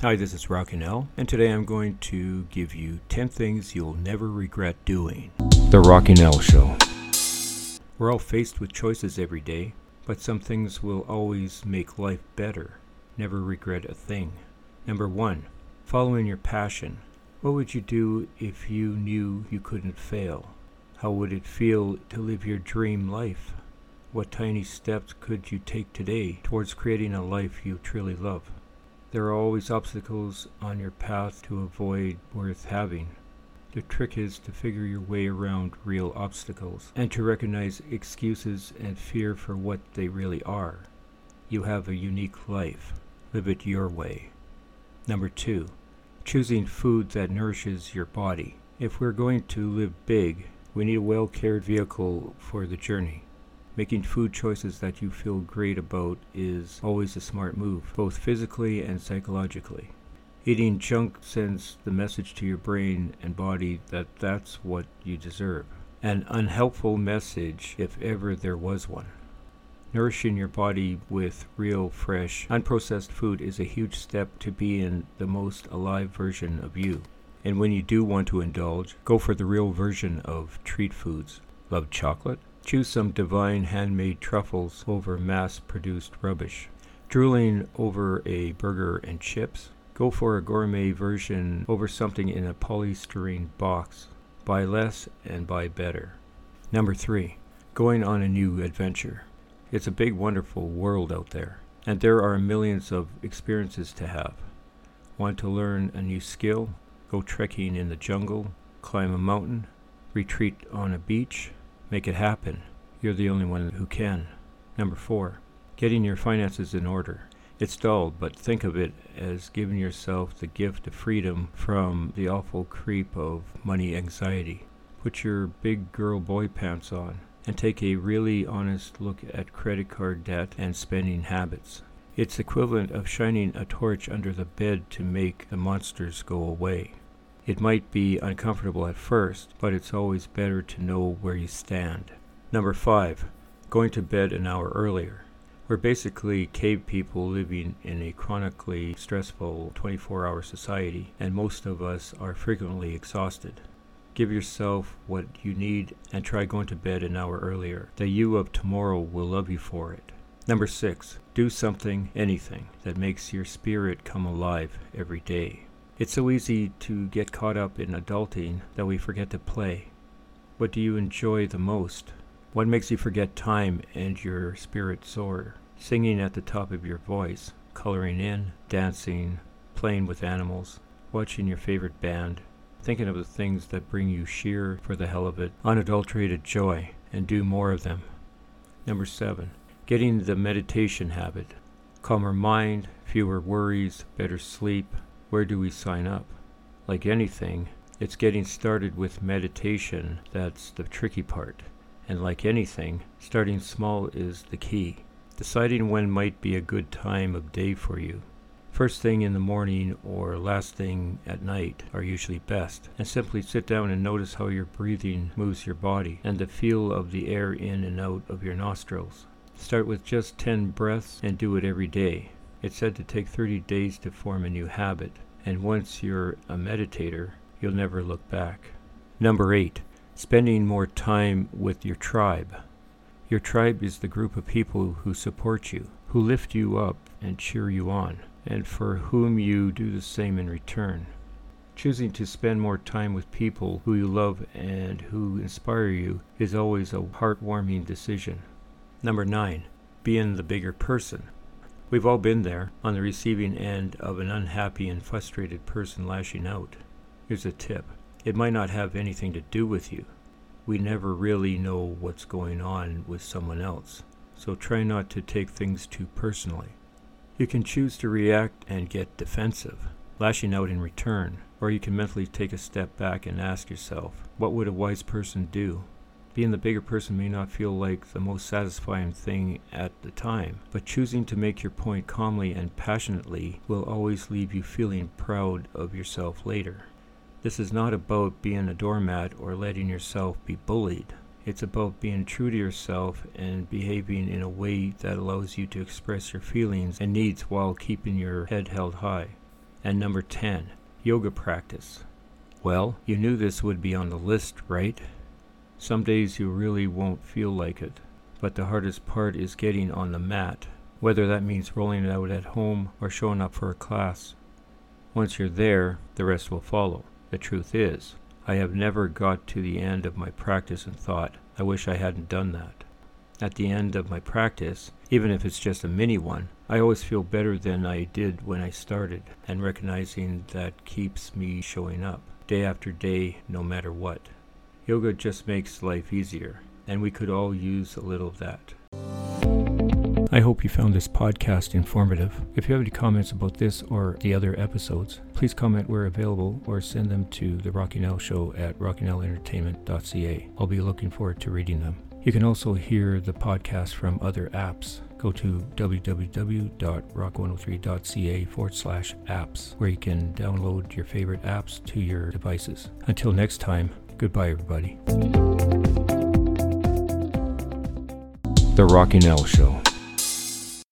Hi, this is Rocking Al, and today I'm going to give you 10 things you'll never regret doing. The Rocking Al Show. We're all faced with choices every day, but some things will always make life better. Never regret a thing. Number one, following your passion. What would you do if you knew you couldn't fail? How would it feel to live your dream life? What tiny steps could you take today towards creating a life you truly love? There are always obstacles on your path to avoid worth having. The trick is to figure your way around real obstacles and to recognize excuses and fear for what they really are. You have a unique life. Live it your way. Number two, choosing food that nourishes your body. If we're going to live big, we need a well cared vehicle for the journey. Making food choices that you feel great about is always a smart move, both physically and psychologically. Eating junk sends the message to your brain and body that that's what you deserve. An unhelpful message, if ever there was one. Nourishing your body with real, fresh, unprocessed food is a huge step to being the most alive version of you. And when you do want to indulge, go for the real version of treat foods. Love chocolate? Choose some divine handmade truffles over mass produced rubbish. Drooling over a burger and chips? Go for a gourmet version over something in a polystyrene box. Buy less and buy better. Number three, going on a new adventure. It's a big, wonderful world out there, and there are millions of experiences to have. Want to learn a new skill? Go trekking in the jungle, climb a mountain, retreat on a beach, Make it happen. You're the only one who can. Number four, getting your finances in order. It's dull, but think of it as giving yourself the gift of freedom from the awful creep of money anxiety. Put your big girl boy pants on and take a really honest look at credit card debt and spending habits. It's equivalent of shining a torch under the bed to make the monsters go away. It might be uncomfortable at first, but it's always better to know where you stand. Number five, going to bed an hour earlier. We're basically cave people living in a chronically stressful 24 hour society, and most of us are frequently exhausted. Give yourself what you need and try going to bed an hour earlier. The you of tomorrow will love you for it. Number six, do something, anything, that makes your spirit come alive every day. It's so easy to get caught up in adulting that we forget to play. What do you enjoy the most? What makes you forget time and your spirit soar? Singing at the top of your voice, coloring in, dancing, playing with animals, watching your favorite band, thinking of the things that bring you sheer, for the hell of it, unadulterated joy, and do more of them. Number seven, getting the meditation habit. Calmer mind, fewer worries, better sleep, where do we sign up? Like anything, it's getting started with meditation that's the tricky part. And like anything, starting small is the key. Deciding when might be a good time of day for you. First thing in the morning or last thing at night are usually best. And simply sit down and notice how your breathing moves your body and the feel of the air in and out of your nostrils. Start with just 10 breaths and do it every day. It's said to take 30 days to form a new habit, and once you're a meditator, you'll never look back. Number eight, spending more time with your tribe. Your tribe is the group of people who support you, who lift you up and cheer you on, and for whom you do the same in return. Choosing to spend more time with people who you love and who inspire you is always a heartwarming decision. Number nine, being the bigger person. We've all been there, on the receiving end of an unhappy and frustrated person lashing out. Here's a tip it might not have anything to do with you. We never really know what's going on with someone else, so try not to take things too personally. You can choose to react and get defensive, lashing out in return, or you can mentally take a step back and ask yourself, what would a wise person do? Being the bigger person may not feel like the most satisfying thing at the time, but choosing to make your point calmly and passionately will always leave you feeling proud of yourself later. This is not about being a doormat or letting yourself be bullied. It's about being true to yourself and behaving in a way that allows you to express your feelings and needs while keeping your head held high. And number 10, yoga practice. Well, you knew this would be on the list, right? Some days you really won't feel like it, but the hardest part is getting on the mat, whether that means rolling it out at home or showing up for a class. Once you're there, the rest will follow. The truth is, I have never got to the end of my practice and thought, I wish I hadn't done that. At the end of my practice, even if it's just a mini one, I always feel better than I did when I started, and recognizing that keeps me showing up, day after day, no matter what. Yoga just makes life easier, and we could all use a little of that. I hope you found this podcast informative. If you have any comments about this or the other episodes, please comment where available or send them to the Rocking Al Show at rockingalentertainment.ca. I'll be looking forward to reading them. You can also hear the podcast from other apps. Go to www.rock103.ca forward slash apps, where you can download your favorite apps to your devices. Until next time, goodbye, everybody. The Rocking Al Show.